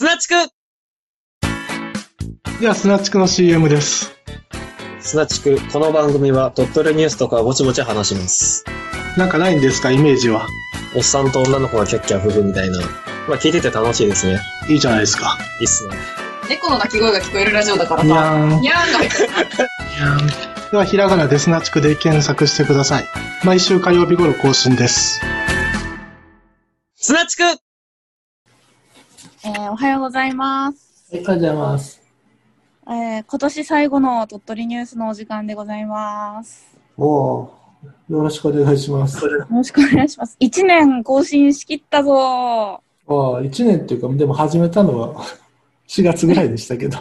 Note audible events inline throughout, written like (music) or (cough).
砂地区では、スナチクの CM です。砂地区、この番組は鳥取ニュースとかぼちぼち話します。なんかないんですか、イメージは。おっさんと女の子がキャッキャ夫婦みたいな。まあ聞いてて楽しいですね。いいじゃないですか。いいっすね。猫の鳴き声が聞こえるラジオだからにゃさ。ーん。にゃーんが入ってる。では、ひらがなでスナチクで検索してください。毎週火曜日頃更新です。砂地区えーおはようございます。ありがとうございます。えー今年最後の鳥取ニュースのお時間でございます。おーよろしくお願いします。よろしくお願いします。1年更新しきったぞああ、1年っていうか、でも始めたのは (laughs) 4月ぐらいでしたけど。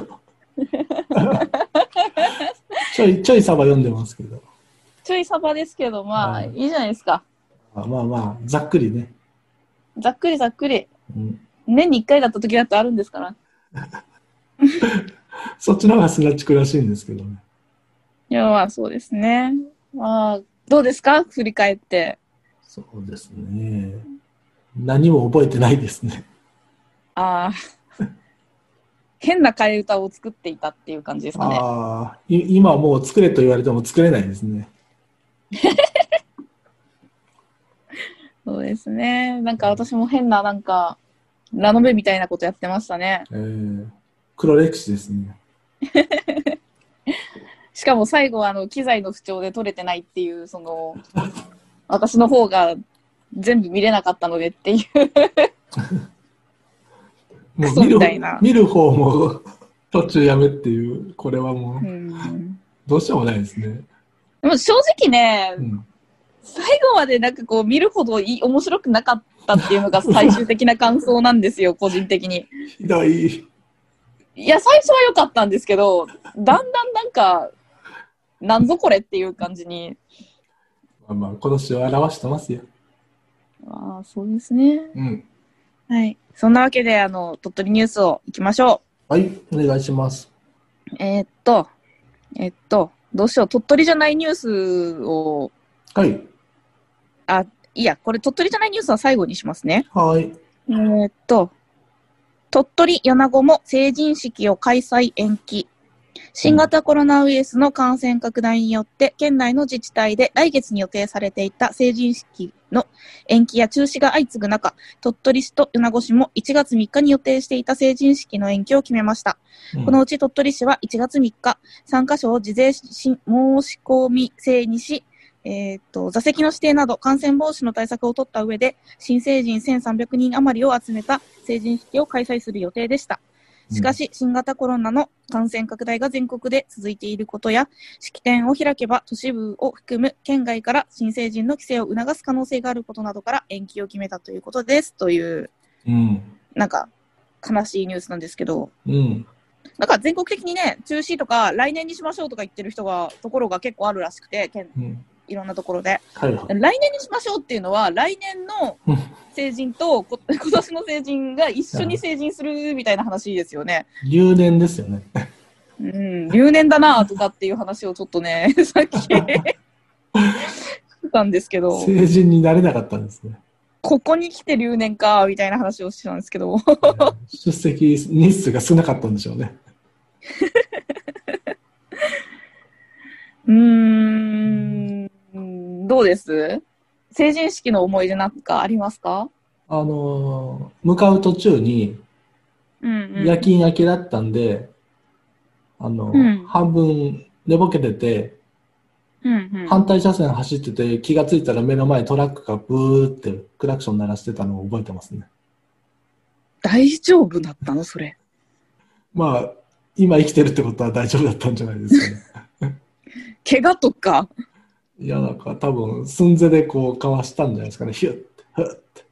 (laughs) ちょい、ちょいサバ読んでますけど。ちょいサバですけど、まあ、はいいいじゃないですか。あまあまあ、ざっくりね。ざっくりざっくり。うん、年に1回だった時だってあるんですから。(laughs) そっちの方がスナチクらしいんですけどね。いや、まあそうですね。まあ、どうですか？振り返って。そうですね。何も覚えてないですね。ああ。変な替え歌を作っていたっていう感じですかね。ああ、い今はもう作れと言われても作れないですね。(laughs) そうですね。なんか私も変な、なんか、ラノベみたいなことやってましたね。えー、黒歴史ですね。(laughs) しかも最後はあの機材の不調で撮れてないっていう、その、私の方が全部見れなかったのでっていう。(laughs) もう見る見る方も途中やめっていう、これはもううんどうしようもないですね。でも正直ねう、ん最後までなんかこう見るほどいい面白くなかったっていうのが最終的な感想なんですよ、(laughs) 個人的に。ひどい。いや、最初は良かったんですけど、だんだんなんか、なんぞこれっていう感じに。まあまあ、今年を表してますよ。ああ、そうですね。うん。はい。そんなわけで、あの、鳥取ニュースを行きましょはい、お願いします。う。えーっと、えーっと、どうしよう。鳥取じゃないニュースを、はい。あ、いいや、これ鳥取じゃないニュースは最後にしますね。はい。えーっと、鳥取米子も成人式を開催延期。新型コロナウイルスの感染拡大によって、県内の自治体で来月に予定されていた成人式の延期や中止が相次ぐ中、鳥取市と米子市も1月3日に予定していた成人式の延期を決めました。うんこのうち鳥取市は1月3日、参加者を事前し申し込み制にし、えーっと、座席の指定など感染防止の対策を取った上で、新成人1300人余りを集めた成人式を開催する予定でした。しかし、新型コロナの感染拡大が全国で続いていることや、式典を開けば都市部を含む県外から新成人の規制を促す可能性があることなどから延期を決めたということです。という、うん。なんか、悲しいニュースなんですけど、うん。なんか全国的にね、中止とか来年にしましょうとか言ってる人が、ところが結構あるらしくて、県うん。いろんなところで。はいはい。来年にしましょうっていうのは、来年のうん成人とこ (laughs) 今年の成人が一緒に成人するみたいな話ですよね。留年ですよね。うん、留年だなとかっていう話をちょっとね、(laughs) さっきしたんですけど、成人になれなかったんですね。ここに来て留年かみたいな話をしてたんですけど、(laughs) 出席日数が少なかったんでしょうね。うーん、どうです？成人式の思い出なんかありますか？あのー向かう途中に。夜勤明けだったんで、あの、うん半分寝ぼけてて、うんうん、反対車線走ってて気がついたら目の前トラックがブーってクラクション鳴らしてたのを覚えてますね。大丈夫だったの？それ。まあ、今生きてるってことは大丈夫だったんじゃないですかね。(laughs) 怪我とかいや、なんか多分寸前でこうかわしたんじゃないですかね。ヒュッて、フッて。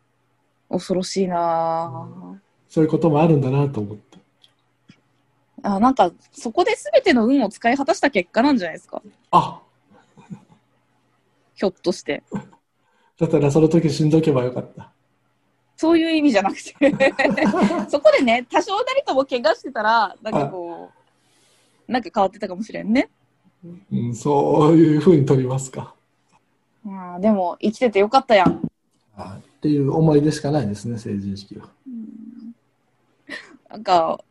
恐ろしいなぁそういうこともあるんだなと思って。あ、なんか、そこで全ての運を使い果たした結果なんじゃないですかあひょっとして。だったらその時死んどけばよかった。そういう意味じゃなくて。(laughs) そこでね、多少なりとも怪我してたら、なんかこう、なんか変わってたかもしれんね。うん、そういうふうに取りますか。あでも、生きててよかったやん。はいっていう思い出しかないですね、成人式は。なんか、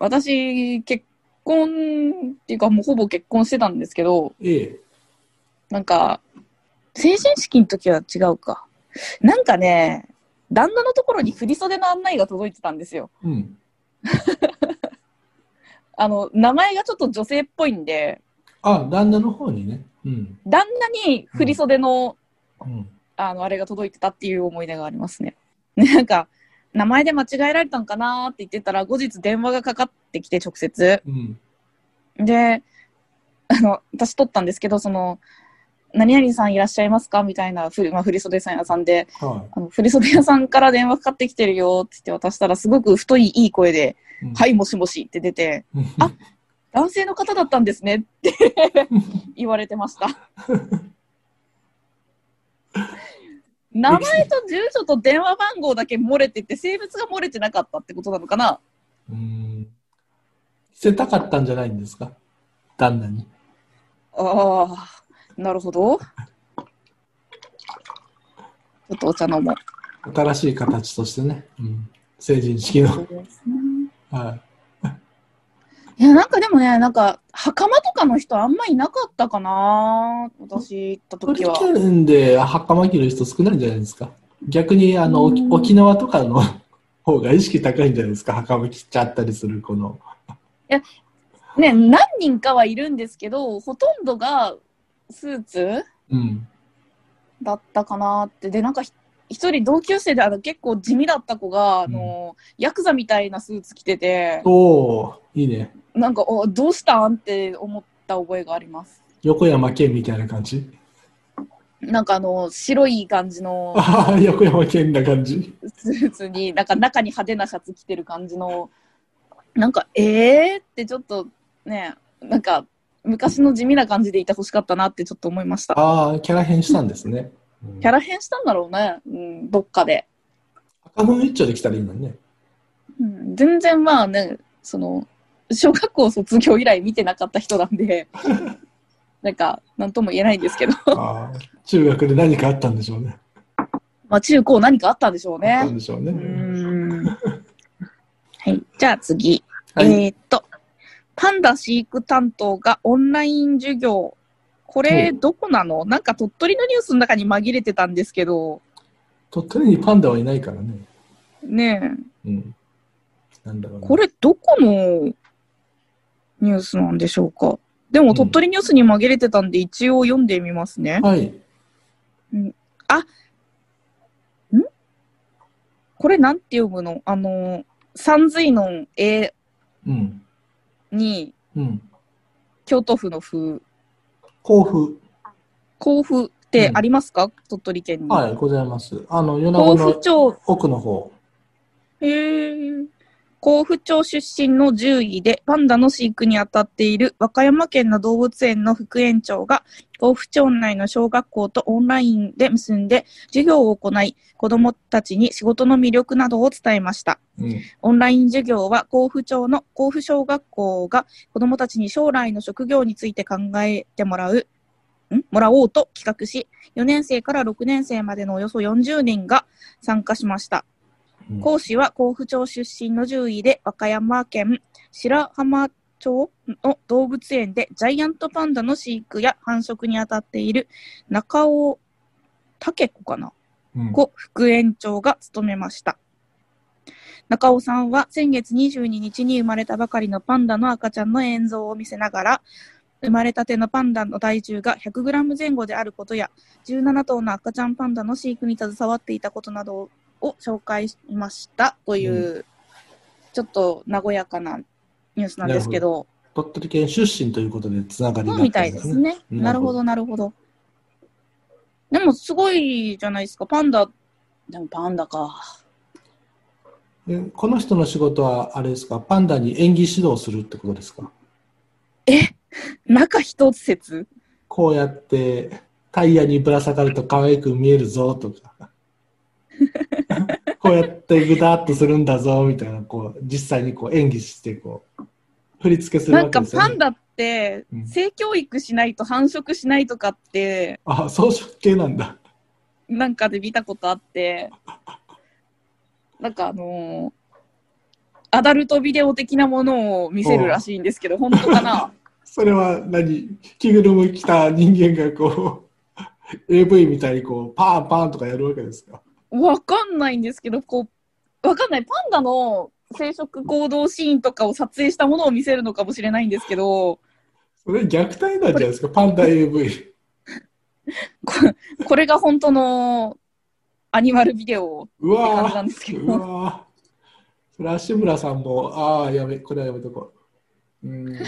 私、結婚っていうかもうほぼ結婚してたんですけど、ええ。なんか、成人式の時は違うか。なんかね、旦那のところに振り袖の案内が届いてたんですよ。うん。(laughs) あの、名前がちょっと女性っぽいんで、あ、旦那の方にね。うん。旦那に振り袖の、うん。あの、あれが届いてたっていう思い出がありますね。(laughs) なんか、名前で間違えられたんかなーって言ってたら、後日電話がかかってきて直接。うん。で、あの、私取ったんですけど、その、何々さんいらっしゃいますか？みたいな、ふりまあ、振袖さん屋さんで、はあの振袖屋さんから電話かかってきてるよって言って渡したら、すごく太いいい声で、い。うんはい、もしもしって出て、あ男性の方だったんですねって (laughs) 言われてました。(laughs) 名前と住所と電話番号だけ漏れてて、性別が漏れてなかったってことなのかなうん。着せたかったんじゃないんですか？旦那に。ああ、なるほど。ちょっとお茶飲もう。新しい形としてね。うん。成人式の。はい。いや、なんかでもね、なんか、袴とかの人あんまいなかったかな私行った時は。で袴着る人少ないんじゃないですか逆に、あの、沖縄とかの (laughs) 方が意識高いんじゃないですか袴着ちゃったりする、この。ね、何人かはいるんですけど、ほとんどがスーツうん。だったかなって。で、なんかひ一人同級生であの結構地味だった子が、あの、ヤクザみたいなスーツ着てて、おー、いいね。なんか、おどうしたん？って思った覚えがあります。横山健みたいな感じ？なんかあの、白い感じのああ、横山健な感じ。スーツに、なんか中に派手なシャツ着てる感じの、なんか、えー？ってちょっとね、なんか、昔の地味な感じでいてほしかったなってちょっと思いました。ああ、キャラ変したんですね。うんキャラ変したんだろうね、うん、どっかで。赤本一丁できたらいいのにね。うん、全然まあね、その、小学校卒業以来見てなかった人なんで、(laughs) なんか、なんとも言えないんですけど、ああ、中学で何かあったんでしょうね。まあ中高何かあったんでしょうあったんね。うでしょうね。ーん。(laughs) はい、じゃあ次。はい。えーっと、パンダ飼育担当がオンライン授業。これ、どこなの？なんか鳥取のニュースの中に紛れてたんですけど、鳥取にパンダはいないからね。ねえ、うん。なんだろうね。これどこのニュースなんでしょうか？でも鳥取ニュースに紛れてたんで一応読んでみますね。はい。これなんて読むの？あの、三髄の絵うん。にうん。京都府の府、甲府。甲府ってありますか、鳥取県に。はい、ございます。あの、米子の町奥の方。へえ。甲府町出身の獣医でパンダの飼育に当たっている和歌山県の動物園の副園長が甲府町内の小学校とオンラインで結んで授業を行い子どもたちに仕事の魅力などを伝えました。うん。オンライン授業は甲府町の甲府小学校が子どもたちに将来の職業について考えてもらう、ん？もらおうと企画し、4年生から6年生までのおよそ40人が参加しました。うん。講師は甲府町出身の獣医で和歌山県白浜町の動物園でジャイアントパンダの飼育や繁殖に当たっている中尾武子かな？うん。子副園長が務めました。中尾さんは先月22日に生まれたばかりのパンダの赤ちゃんの映像を見せながら、生まれたてのパンダの体重が 100g 前後であることや、17頭の赤ちゃんパンダの飼育に携わっていたことなどを紹介しましたという、ちょっと和やかなニュースなんですけど、鳥取県出身ということでつながりがあそうみた。いですすね。なるほど、なるほど。でもすごいじゃないですか、パンダ。でもパンダか。でこの人の仕事は、あれですか、パンダに演技指導するってことですか？中一つ説？こうやってタイヤにぶら下がると可愛く見えるぞとか、(laughs) こうやってぐだっとするんだぞみたいな、こう、実際にこう演技して、こう、振り付けするなんかわけですよ、ね。パンダってうん。性教育しないと繁殖しないとかって。あ、装飾系なんだ。なんかで見たことあって。なんかあのーアダルトビデオ的なものを見せるらしいんですけど、本当かな？(laughs) それは何？着ぐるみ着た人間がこう、AV みたいにこう、パーンパーンとかやるわけですか？わかんないんですけど、こう、わかんない。パンダの生殖行動シーンとかを撮影したものを見せるのかもしれないんですけど、それ虐待なんじゃないですか？パンダ AV。こ (laughs) これが本当のアニマルビデオってう感じなんですけうど、それ足村さんも、ああ、やめ、これはやめとこう。うん。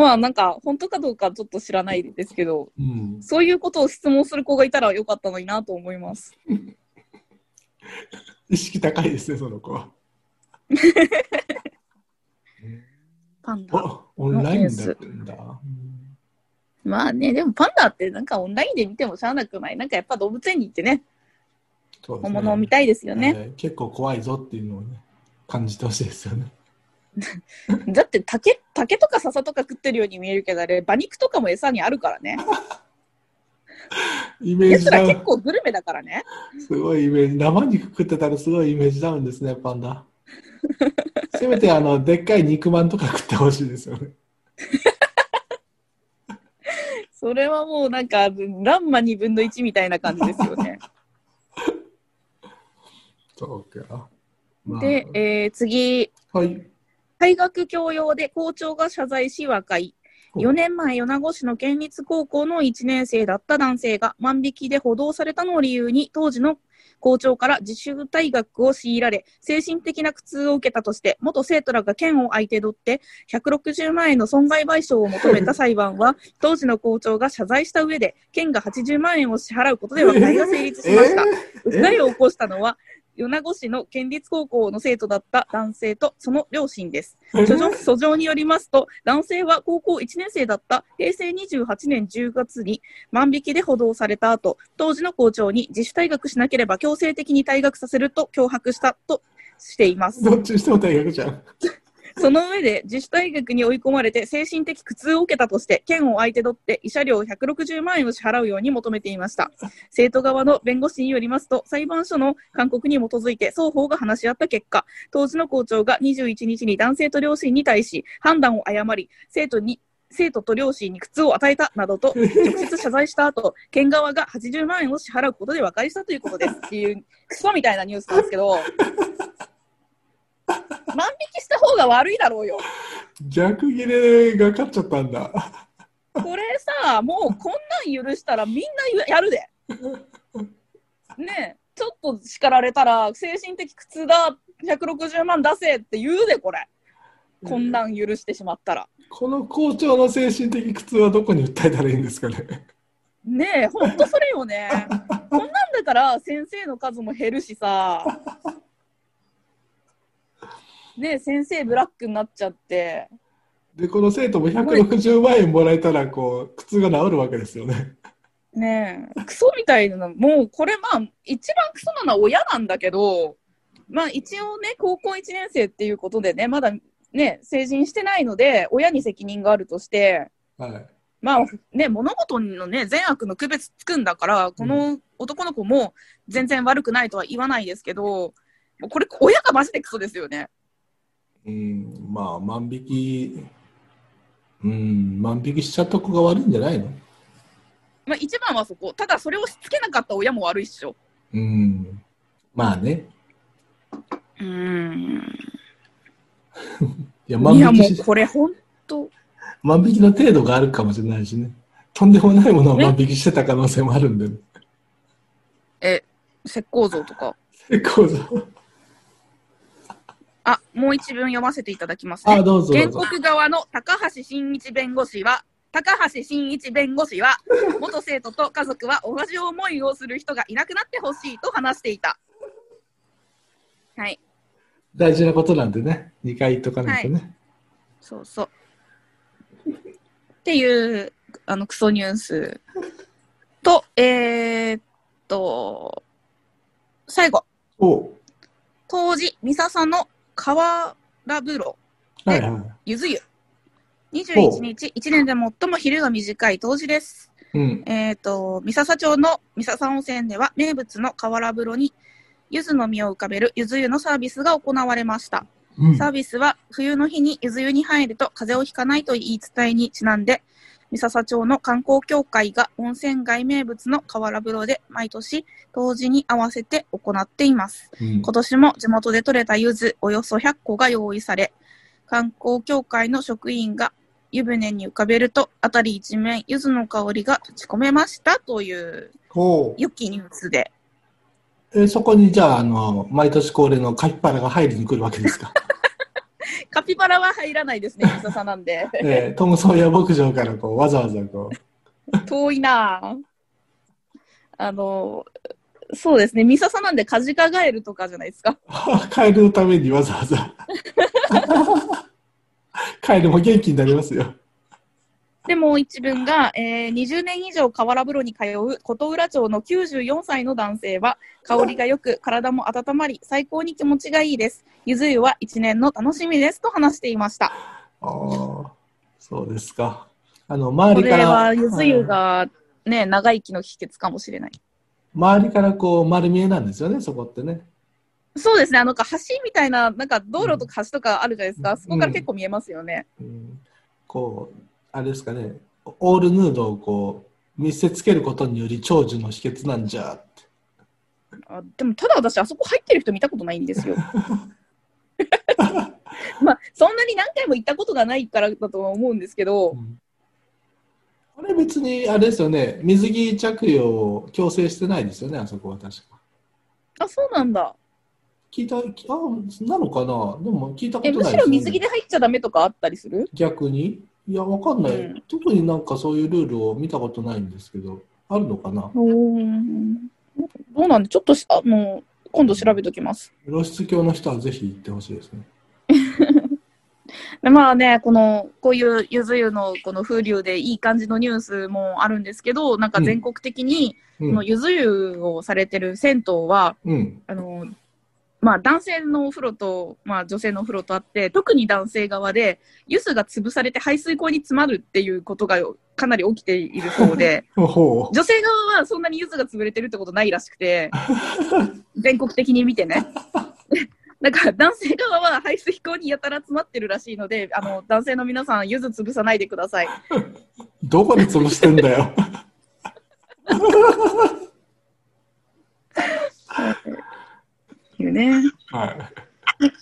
まあなんか本当かどうかちょっと知らないですけど、うん、そういうことを質問する子がいたらよかったのになと思います。(laughs) 意識高いですね、その子は。(laughs) パンダ。あ、オンラインだったんだ。うんまあね、でもパンダってなんかオンラインで見てもしゃあなくない？なんかやっぱ動物園に行ってね、ね本物を見たいですよね。えー結構怖いぞっていうのをね、感じてほしいですよね。(laughs) だって竹、竹とか笹とか食ってるように見えるけど、あれ、馬肉とかも餌にあるからね。(laughs) イメージダウン結、構グルメだからね。すごいイメージ、生肉食ってたらすごいイメージダウンですね、パンダ。せめてあの、でっかい肉まんとか食ってほしいですよね。(laughs) それはもうなんか、ランマ2分の1みたいな感じですよね。そうか。まあで、えー次、はい。大学教養で校長が謝罪し和解。4年前、米子市の県立高校の1年生だった男性が万引きで補導されたのを理由に、当時の校長から自主退学を強いられ、精神的な苦痛を受けたとして、元生徒らが県を相手取って、160万円の損害賠償を求めた裁判は、(laughs) 当時の校長が謝罪した上で、県が80万円を支払うことで和解が成立しました。えー？訴えを起こしたのは、米子市の県立高校の生徒だった男性とその両親です。訴状訴状によりますと、男性は高校1年生だった平成28年10月に万引きで補導された後、当時の校長に自主退学しなければ強制的に退学させると脅迫したとしています。どっちにしても大学じゃん。その上で自主退学に追い込まれて精神的苦痛を受けたとして、県を相手取って慰謝料160万円を支払うように求めていました。生徒側の弁護士によりますと、裁判所の勧告に基づいて双方が話し合った結果、当時の校長が21日に男性と両親に対し判断を誤り、生徒に生徒と両親に苦痛を与えたなどと直接謝罪した後、県側が80万円を支払うことで和解したということですっていうクソみたいなニュースなんですけど、(laughs) 万引きした方が悪いだろうよ。逆切れが勝っちゃったんだ。これさ、もうこんなん許したらみんなやるで。ねえ、ちょっと叱られたら精神的苦痛だ、160万出せって言うで、これ。こんなん許してしまったら。この校長の精神的苦痛はどこに訴えたらいいんですかね。ねえ、ほんとそれよね。こんなんだから先生の数も減るしさ。ねえ、先生ブラックになっちゃって。で、この生徒も160万円もらえたら、こう、苦痛が治るわけですよね。ねえ、クソみたいなの、もうこれまあ、一番クソなのは親なんだけど、まあ一応ね、高校1年生っていうことでね、まだね、成人してないので、親に責任があるとして、はい。まあね、物事のね、善悪の区別つくんだから、この男の子も全然悪くないとは言わないですけど、これ、親がマジでクソですよね。うん、まあ、万引き、うん、万引きしちゃった子が悪いんじゃないの？まあ一番はそこ。ただそれをしつけなかった親も悪いっしょ。うん。まあね。うーん。いや、万引きし、もうこれ本当万引きの程度があるかもしれないしね。とんでもないものを万引きしてた可能性もあるんで、ね。え、石膏像とか。結構ぞ。あ、もう一文読ませていただきますあ、ね。どうぞど原。告側の高橋真一弁護士は、高橋真一弁護士は、(laughs) 元生徒と家族は同じ思いをする人がいなくなってほしいと話していた。はい、大事なことなんでね。2回言っとかないとね。そうそう。っていう、あの、クソニュースと、えー、っと、最後、お当時、三笹の河原風呂、はいはい。ゆず湯。21日、1年で最も昼が短い冬至です。うん。えっ、と、三笹町の三笹温泉では名物の河原風呂に、柚子の実を浮かべる柚子湯のサービスが行われました。うんサービスは冬の日に柚子湯に入ると風邪をひかないと言い伝えにちなんで、三笹町の観光協会が温泉街名物の河原風呂で毎年冬至に合わせて行っています。うん今年も地元で採れた柚子およそ100個が用意され、観光協会の職員が湯船に浮かべると、あたり一面柚子の香りが立ち込めましたという良きニュースで。えそこにじゃあ、あの、毎年恒例のカピバラが入りに来るわけですか？カピバラは入らないですね、(laughs) 三笹なんで。えートムソーヤ牧場からこうわざわざこ遠いなぁ。あの、そうですね、三笹なんでカジカガエルとかじゃないですか。う、カエルのためにわざわざ。カエルも元気になりますよ。でも一文が、えー20年以上河原風呂に通う琴浦町の94歳の男性は、香りが良く、体も温まり、最高に気持ちがいいです。ゆず湯は一年の楽しみですと話していました。ああ、そうですか。あの、周これりから、はゆず湯がね、長生きの秘訣かもしれない。周りからこう丸見えなんですよね、そこってね。そうですね、あの、橋みたいな、なんか道路とか橋とかあるじゃないですか。そこから結構見えますよね。うん、こう、あれですかね、オールヌードをこう、見せつけることにより長寿の秘訣なんじゃって。あでも、ただ私、あそこ入ってる人見たことないんですよ。(laughs) まあ、そんなに何回も行ったことがないからだとは思うんですけど、あれ別に、あれですよね、水着着用を強制してないですよね、あそこは確か。あ、そうなんだ。聞いた、あ、なのかなでも聞いたことないですよ、ね。ろ水着で入っちゃダメとかあったりする？逆に？いや、わかんない、うん特になんかそういうルールを見たことないんですけど、あるのかな？うん。どうなんで、ちょっとし、あの、今度調べときます。露出狂の人はぜひ行ってほしいですね。(laughs) でまあね、この、こういうゆず湯のこの風流でいい感じのニュースもあるんですけど、なんか全国的に、うんこの。ゆず湯をされてる銭湯は、うん。あの、まあ男性のお風呂と、まあ女性のお風呂とあって、特に男性側で、湯酢が潰されて排水溝に詰まるっていうことがかなり起きているそうで。(laughs) 女性側はそんなに柚子が潰れてるってことないらしくて、全国的に見てね。(laughs) だから男性側は排水溝にやたら詰まってるらしいので、あの男性の皆さん、柚子潰さないでください。どこで潰してんだよ。(laughs) いうね。は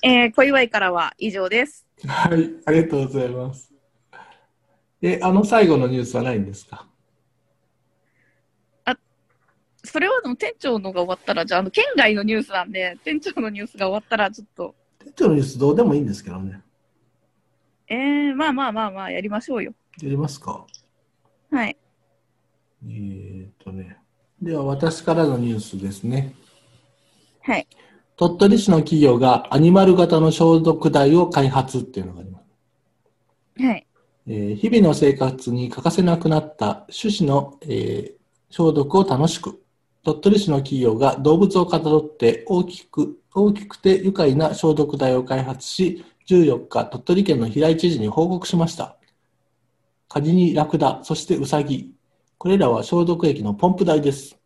い。えー、小祝いからは以上です。はい、ありがとうございます。え、あの最後のニュースはないんですか？それはでも店長のが終わったら、じゃあ、あの県外のニュースなんで、店長のニュースが終わったら、ちょっと、店長のニュースどうでもいいんですけどね。えー、まあまあまあまあ、やりましょうよ。やりますか？はい。えーっとね。では私からのニュースですね。はい。鳥取市の企業がアニマル型の消毒剤を開発っていうのがあります。はい。えー日々の生活に欠かせなくなった種子の、えー消毒を楽しく。鳥取市の企業が動物をかたどって大きく、大きくて愉快な消毒剤を開発し、14日、鳥取県の平井知事に報告しました。カニにラクダ、そしてウサギ。これらは消毒液のポンプ台です。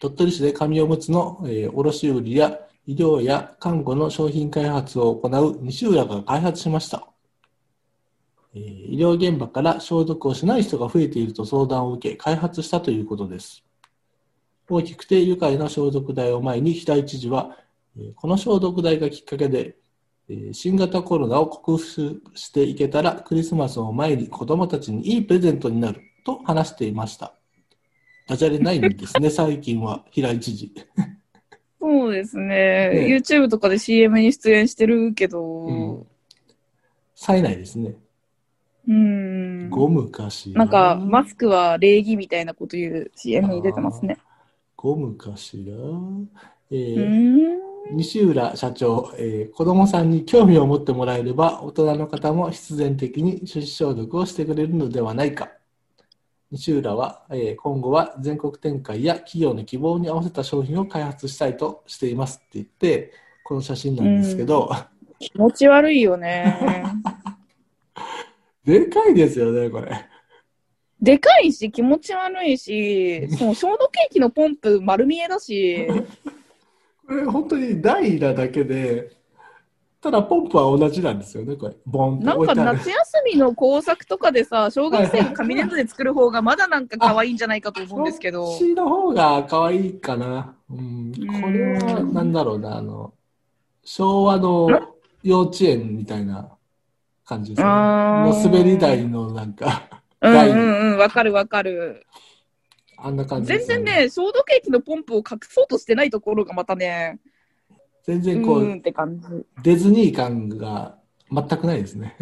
鳥取市で紙おむつの、えー卸売や医療や看護の商品開発を行う西浦が開発しました。えー医療現場から消毒をしない人が増えていると相談を受け、開発したということです。大きくて愉快な消毒剤を前に平井知事は、えーこの消毒剤がきっかけで、えー新型コロナを克服していけたらクリスマスを前に子供たちにいいプレゼントになると話していました。ダジャレないんですね、(laughs) 最近は平井知事。そうですね。ね YouTube とかで CM に出演してるけど、うん冴えないですね。うん。ゴムかしら。なんか、マスクは礼儀みたいなこと言う CM に出てますね。ゴムかしら。えうーん。西浦社長、えー子供さんに興味を持ってもらえれば、大人の方も必然的に手指消毒をしてくれるのではないか。西浦は、えー今後は全国展開や企業の希望に合わせた商品を開発したいとしていますって言って、この写真なんですけど、気持ち悪いよね。(laughs) でかいですよね、これ。でかいし、気持ち悪いし、その消毒液のポンプ丸見えだし、(laughs) これ本当に台なだけで、ただポンプは同じなんですよね、これ。ボンなんか。夏休みの工作とかでさ、小学生が紙粘土で作る方がまだなんか可愛いんじゃないかと思うんですけどこっ。ちの方が可愛いかな。うん。これは、なんだろうな、あの、昭和の幼稚園みたいな感じですね。の滑り台のなんか、うん台うんうん、わかるわかる。あんな感じですよ全然ね、消毒液のポンプを隠そうとしてないところがまたね、う全然こう、ーんって感じ。ディズニー感が全くないですね。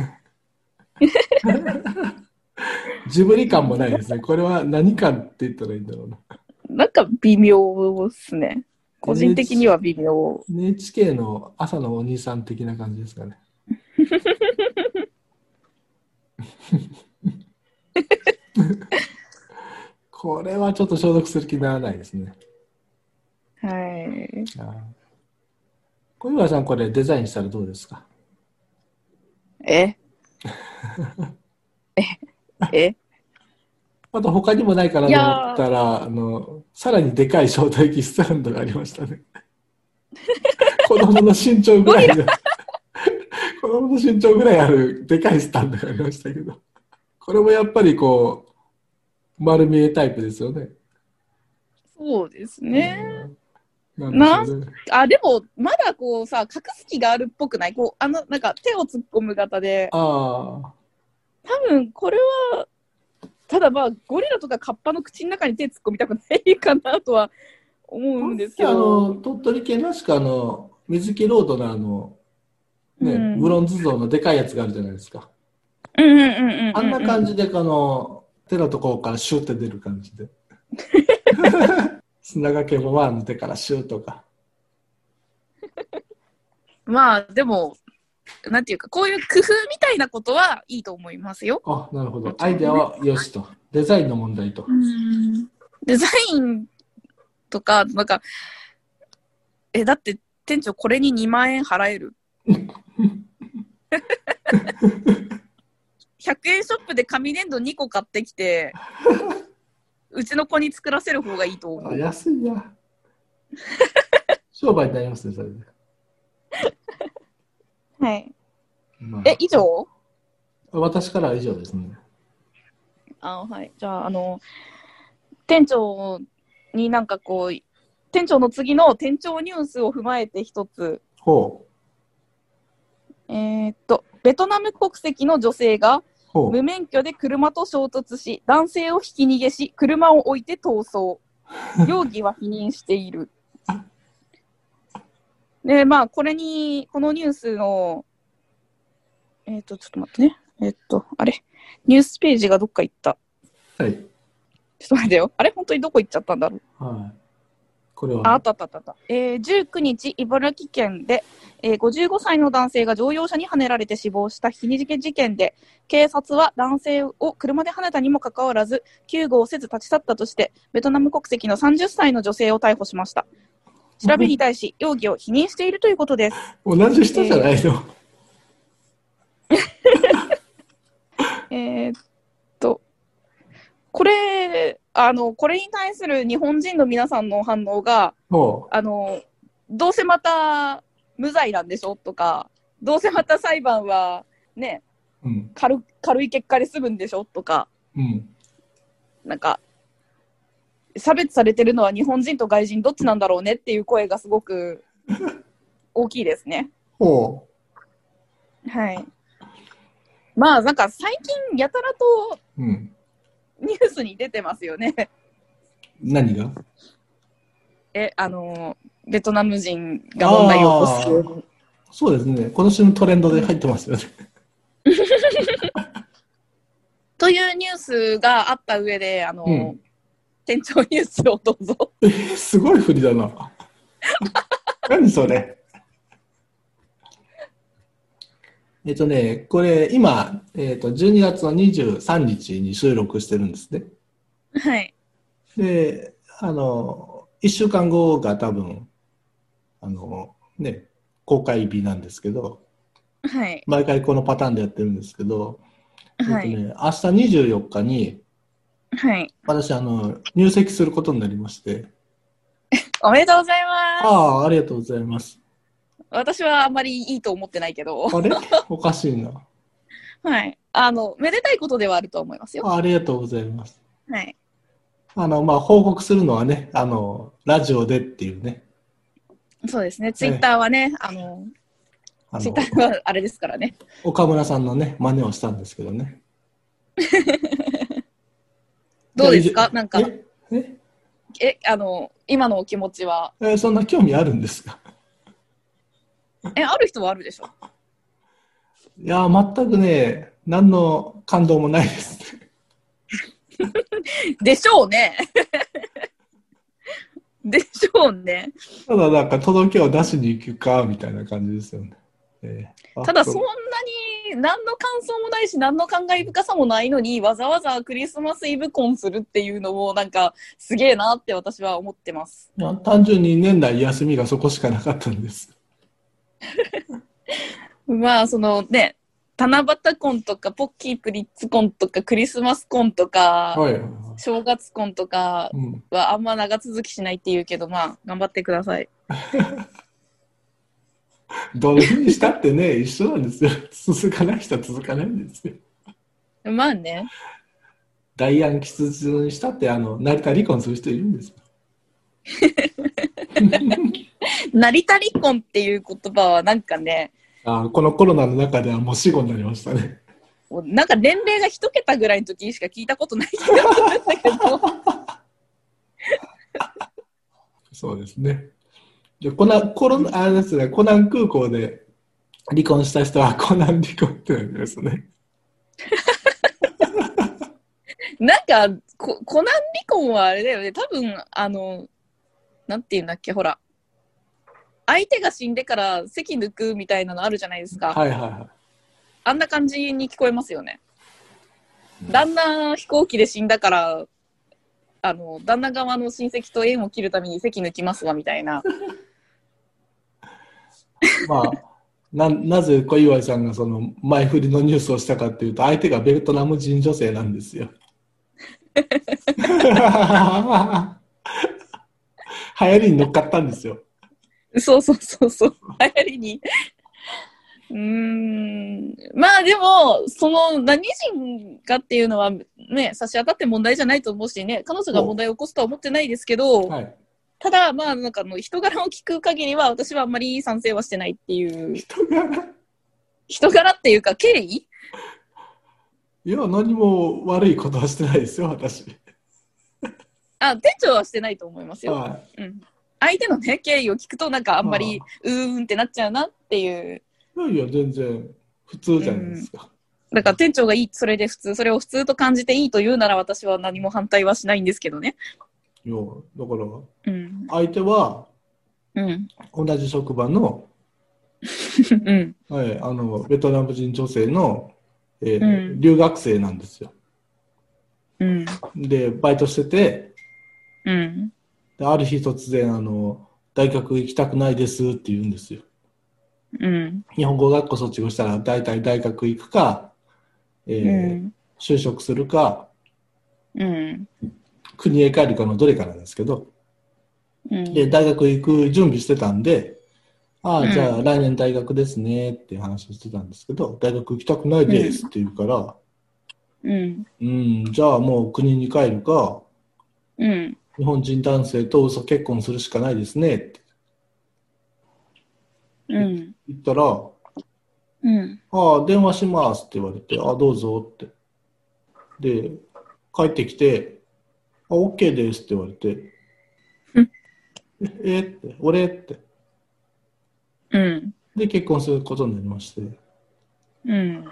ジブリ感もないですね。これは何感って言ったらいいんだろうな。なんか微妙っすね。個人的には微妙。NHK の朝のお兄さん的な感じですかね。(laughs) これはちょっと消毒する気にならないですね。はい。小岩さん、これデザインしたらどうですか？え？(laughs) え？え？あと他にもないかなと思ったら、あの、さらにでかい招待機スタンドがありましたね。(laughs) 子供の身長ぐらいの、子供の身長ぐらいあるでかいスタンドがありましたけど、これもやっぱりこう、丸見えタイプですよね。そうですね。うん。な。あ、でも、まだこうさ、隠す気があるっぽくない？こう、あの、なんか手を突っ込む型で、ああ。多分これは、ただまあ、ゴリラとかカッパの口の中に手突っ込みたくないかなとは思うんですけあど。の、鳥取県らしくあの、水木ロードのあの、ね、うんブロンズ像のでかいやつがあるじゃないですか。うんうんうんうんうん。あんな感じで、この、手のところからシューって出る感じで。(laughs) 砂掛けもワンの手からシューとか。(laughs) まあ、でも、なんていうか、こういう工夫みたいなことはいいと思いますよ。あ、なるほど。アイデアはよしと。デザインの問題と。デザインとか、なんか、え、だって店長これに2万円払える (laughs) ?100 円ショップで紙粘土2個買ってきて、うちの子に作らせる方がいいと思あ、う。安いな。(laughs) 商売になりますね、それで。(laughs) はい。まあえ、以上？私からは以上ですね。あはい。じゃあ、あの、店長になんかこう、店長の次の店長ニュースを踏まえて一つ、ほう。えーっと、ベトナム国籍の女性が。無免許で車と衝突し、男性をひき逃げし、車を置いて逃走。(laughs) 容疑は否認している。で、まあ、これに、このニュースの、えっ、と、ちょっと待ってね。えっ、と、あれ、ニュースページがどっか行った。はい。ちょっと待ってよ。あれ、本当にどこ行っちゃったんだろう。はい。これはっ、たあったあったあった。えー、19日、茨城県で、えー、55歳の男性が乗用車にはねられて死亡したひき逃げ事件で、警察は男性を車ではねたにもかかわらず、救護をせず立ち去ったとして、ベトナム国籍の30歳の女性を逮捕しました。調べに対し、容疑を否認しているということです。同じ人じゃないの？えー (laughs) っと、これ、あの、これに対する日本人の皆さんの反応が、ほあの、どうせまた無罪なんでしょとか、どうせまた裁判はね、う。うん。軽軽い結果で済むんでしょとか、うん。なんか、差別されてるのは日本人と外人どっちなんだろうねっていう声がすごく (laughs) 大きいですね。ほはい。まあなんか最近やたらとう。うん。ニュースに出てますよね。何が？え、あの、ベトナム人が問題を起こす。そうですね。今年のトレンドで入ってますよね。(laughs) というニュースがあった上で、あの、うん店長ニュースをどうぞ。えーすごい振りだな。(laughs) 何それ？えっとね、これ今、えっと、12月の23日に収録してるんですね。はい。で、あの、1週間後が多分、あの、ね、公開日なんですけど、はい。毎回このパターンでやってるんですけど、はい。えっとね、明日24日に、はい。私、あの、入籍することになりまして、(laughs) おめでとうございます。ああ、ありがとうございます。私はあんまりいいと思ってないけど、あれ？おかしいな。はい。あの、めでたいことではあると思いますよ。あありがとうございます。はい。あの、まあ、報告するのはね、あの、ラジオでっていうね。そうですね。ツイッターはね、あの、あのツイッターはあれですからね。岡村さんのね、真似をしたんですけどね。(laughs) どうですか？なんか、え？え？え、あの、今のお気持ちは？えそんな興味あるんですか？え、ある人はあるでしょ？いや、全くね、何の感動もないですね。でしょうね。でしょうね。ただ、なんか、届けを出しに行くか、みたいな感じですよね。えーあただ、そんそなに何の感想もないし、何の感慨深さもないのに、わざわざクリスマスイブコンするっていうのも、なんか、すげえなって私は思ってます。単純に年内休みがそこしかなかったんです。(laughs) まあ、そのね、七夕コンとか、ポッキープリッツコンとか、クリスマスコンとか、はい。正月コンとかうん、はあんま長続きしないっていうけど、まあ、頑張ってください。(laughs) どういうふうにしたってね、一緒なんですよ。続かない人は続かないんですよ。まあね。ダイアン吉日にしたって、あの、成田離婚する人いるんですよ。(laughs) 成田離婚っていう言葉はなんかね、あこのコロナの中ではもう死後になりましたね。なんか年齢が一桁ぐらいの時しか聞いたことない気がするんだけど。そうですね。でコナン、コロナ、あれですね、コナン空港で離婚した人はコナン離婚ってなりますね。なんかこ、コナン離婚はあれだよね。多分、あの、なんていうんだっけ、ほら。相手が死んでから席抜くみたいなのあるじゃないですか。はいはいはあんな感じに聞こえますよね。旦那飛行機で死んだから、あの、旦那側の親戚と縁を切るために席抜きますわ、みたいな。い。(laughs) まあ、な、なぜ小岩井さんがその前振りのニュースをしたかっていうと、相手がベトナム人女性なんですよ。(laughs) (laughs) 流行りに乗っかったんですよ。そうそうそうそう。流行りに。うーん。まあでも、その何人かっていうのはね、差し当たって問題じゃないと思うしね、彼女が問題を起こすとは思ってないですけど、はい。ただまあなんかあの人柄を聞く限りは私はあんまり賛成はしてないっていう、人が人柄っていうか経緯？いや、何も悪いことはしてないですよ、私。あ、店長はしてないと思いますよ。はうん。相手のね、経緯を聞くとなんかあんまりあうーんってなっちゃうなっていう。い。いやいや、全然普通じゃないですか。だから店長がいい、それで普通、それを普通と感じていいと言うなら私は何も反対はしないんですけどね。いや、だから、うん。相手はうん。同じ職場の、(laughs) うん。はい、あのベトナム人女性の、えーうん留学生なんですよ。うん。で、バイトしてて、うん。である日突然あの、大学行きたくないですって言うんですよ。うん。日本語学校卒業したら大体大学行くか、えうーん。就職するか、うん。国へ帰るかのどれかなんですけど、うん。で、大学行く準備してたんで、ああ、うんじゃあ来年大学ですねっていう話をしてたんですけど、大学行きたくないですって言うから、うん。うん、じゃあもう国に帰るか、うん。日本人男性と嘘結婚するしかないですねってうん。言ったら、あうん。あ、電話しますって言われて、あどうぞって。で、帰ってきて、あ、OK ですって言われてうん、え、えって、俺って。うん。で、結婚することになりまして。うん。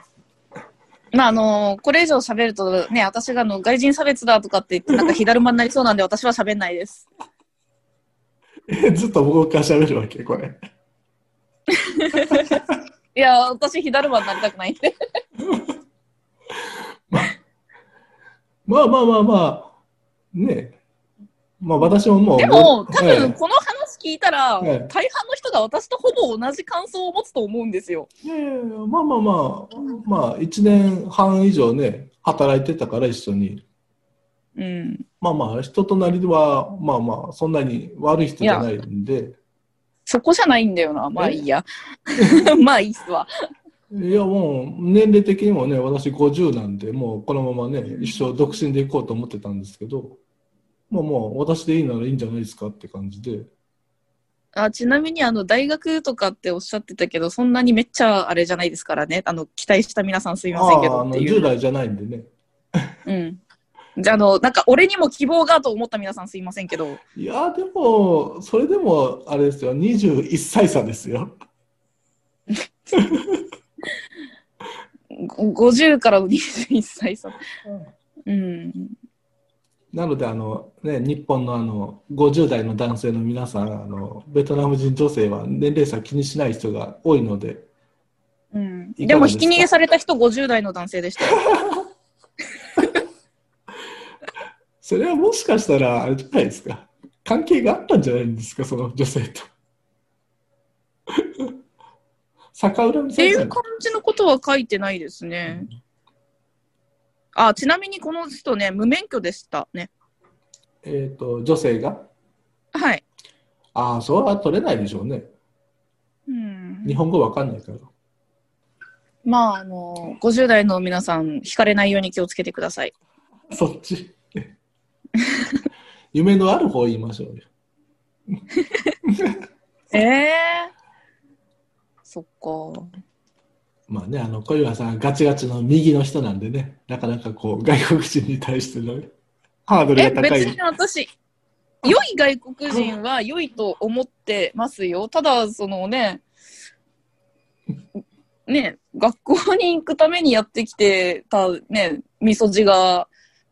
まあ、あのこれ以上喋るとね、私があの外人差別だとかって言って、なんか火だるまになりそうなんで、私は喋んないです。え、(laughs) ずっと僕が喋るわけこれ。(laughs) いや、私火だるまになりたくないんで。(laughs) まあまあまあまあ、ねえまあ私ももう。でも、多ええ分この話聞いたら、ええ大半の人が私とほぼ同じ感想を持つと思うんですよ。いやいやいやまあまあまあ、まあ1年半以上ね、働いてたから一緒に。うん。まあまあ、人となりは、まあまあ、そんなに悪い人じゃないんで、そこじゃないんだよな。まあいいや。(laughs) まあいいっすわ。いやもう、年齢的にもね、私50なんで、もうこのままね、一生独身でいこうと思ってたんですけど、まあもう、私でいいならいいんじゃないですかって感じで、あちなみにあの大学とかっておっしゃってたけど、そんなにめっちゃあれじゃないですからね。あの期待した皆さんすいませんけどっていう。10代じゃないんでね。うん。じゃあ、あの、なんか俺にも希望がと思った皆さんすいませんけど、いや、でも、それでも、あれですよ、21歳差ですよ。ご50からの21歳差。うん。なので、あの、ね、日本のあの、50代の男性の皆さん、あの、ベトナム人女性は年齢差気にしない人が多いので、うん、ででもひき逃げされた人50代の男性でしたよ。(laughs) それはもしかしたら、あれじゃないですか。関係があったんじゃないんですか、その女性と。(laughs) 逆恨みっていう感じのことは書いてないですね。あ、ちなみにこの人ね、無免許でしたね。えっ、と、女性が？はい。ああ、それは取れないでしょうね。うん日本語わかんないから。まあ、あの、50代の皆さん、惹かれないように気をつけてください。そっち。(laughs) 夢のある方を言いましょうよ。(laughs) ええそっか。まあね、あの、小岩さん、ガチガチの右の人なんでね、なかなかこう、外国人に対しての (laughs) ハードルえ、が高い別に。私、良い外国人は良いと思ってますよ。ただ、そのね、ね、学校に行くためにやってきてたね、みそじが、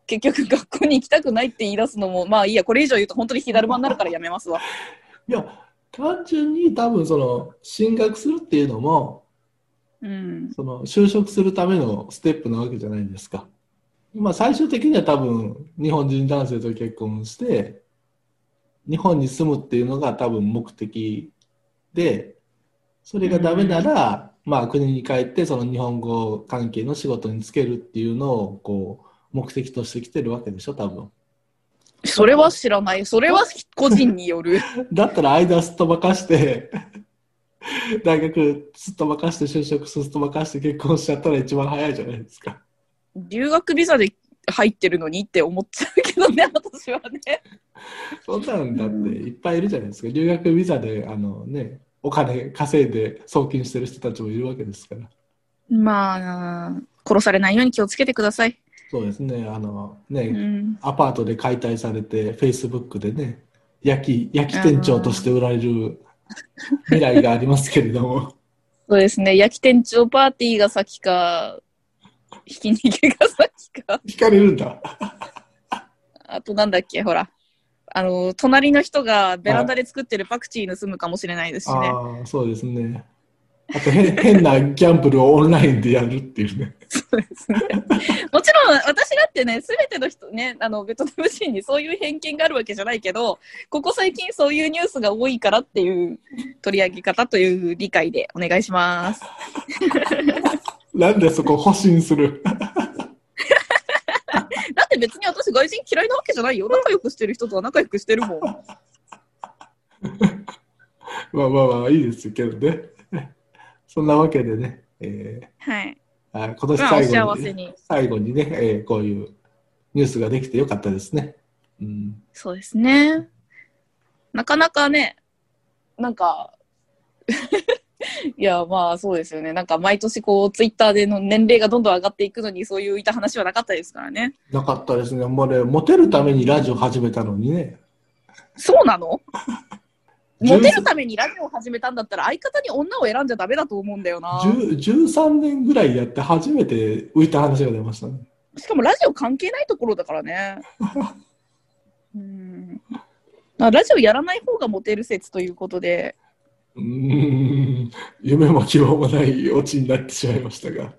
結局学校に行きたくないって言い出すのも、まあいいや、これ以上言うと本当に火だるまになるからやめますわ。(laughs) いや、単純に多分その、進学するっていうのも、うん。その、就職するためのステップなわけじゃないですか。まあ最終的には多分、日本人男性と結婚して、日本に住むっていうのが多分目的で、それがダメなら、まあ国に帰ってその日本語関係の仕事に就けるっていうのを、こう、目的として来てるわけでしょ、多分。それは知らない。それは個人による。(laughs) だったら間すっ飛ばかして、(laughs) 大学すっ飛ばかして就職すっ飛ばかして結婚しちゃったら一番早いじゃないですか。留学ビザで入ってるのにって思っちゃうけどね、(laughs) 私はね。そんなんだっていっぱいいるじゃないですか。留学ビザで、あのね、お金稼いで送金してる人たちもいるわけですから。まあ、殺されないように気をつけてください。そうですね、あのうね、ん。アパートで解体されて、Facebook でね、焼き、焼き店長として売られる未来がありますけれども。そうですね。焼き店長パーティーが先か、ひき逃げが先か。聞かれるんだ。あとなんだっけ、ほら。あの、隣の人がベランダで作ってるパクチー盗むかもしれないですしね。ああ、そうですね。あと変、(laughs) 変なギャンブルをオンラインでやるっていうね。そうですね。もちろん、私だってね、すべての人ね、あの、ベトナム人にそういう偏見があるわけじゃないけど、ここ最近そういうニュースが多いからっていう取り上げ方という理解でお願いします。(laughs) なんでそこ保身する？(laughs) だって別に私外人嫌いなわけじゃないよ。仲良くしてる人とは仲良くしてるもん。まあまあまあ、いいですけどね。そんなわけでね、えはい。ー、あ今年最後に、幸せに。最後にね、えーこういうニュースができてよかったですね。うん、そうですね。なかなかね、なんか、(laughs) いや、まあそうですよね。なんか毎年こう、ツイッターでの年齢がどんどん上がっていくのに、そういういた話はなかったですからね。なかったですね。もうね、モテるためにラジオ始めたのにね。そうなの？十モテるためにラジオを始めたんだったら相方に女を選んじゃダメだと思うんだよな。10 13年ぐらいやって初めて浮いた話が出ましたね。しかもラジオ関係ないところだからね。(laughs) うん。あラジオやらない方がモテる説ということで、うーん、夢も希望もないオチになってしまいましたが。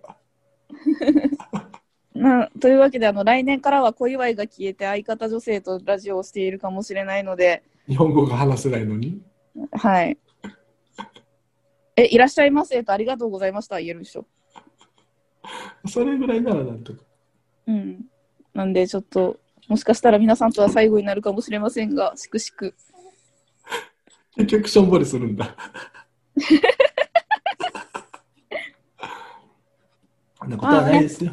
(laughs) まあ、というわけであの来年からは小祝いが消えて相方女性とラジオをしているかもしれないので、日本語が話せないのに？はい。え、いらっしゃいませとありがとうございました言えるでしょ。それぐらいならなんとか。うん。なんでちょっともしかしたら皆さんとは最後になるかもしれませんが、しくしく。結局しょんぼりするんだ。(laughs) こんなことはないですよ。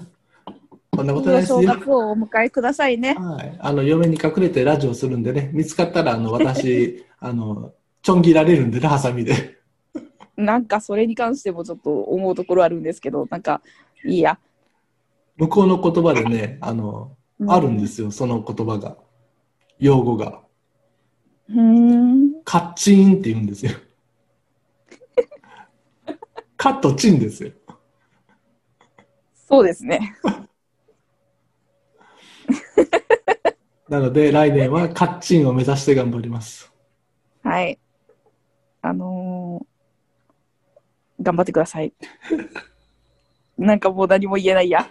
こんなことはないですよ。お正月をお迎えくださいね。はい。あの、嫁に隠れてラジオするんでね、見つかったら、あの、私、(laughs) あの、ちょん切られるんでね、ハサミで。なんかそれに関してもちょっと思うところあるんですけど、なんか、いいや。向こうの言葉でね、あの、あるんですよ、その言葉が。用語が。うーん。カッチンって言うんですよ。(laughs) カットチンですよ。そうですね。なので、来年はカッチンを目指して頑張ります。はい。あのー頑張ってください。(laughs) なんかもう何も言えないや。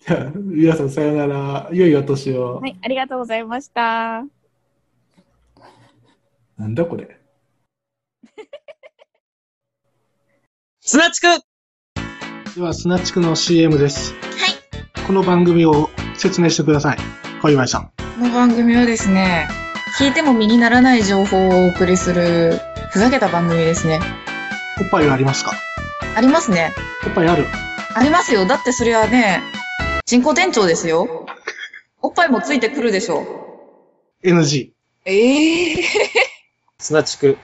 じゃあ、皆さんさよなら。良いお年を。はい、ありがとうございました。なんだこれ。砂地区では、スナチクの CM です。はい。この番組を説明してください。小岩井さん。この番組はですね、聞いても身にならない情報をお送りする、ふざけた番組ですね。おっぱいはありますか？ありますね。おっぱいある。ありますよ。だってそれはね、人工店長ですよ。おっぱいもついてくるでしょ。NG。ええ砂地区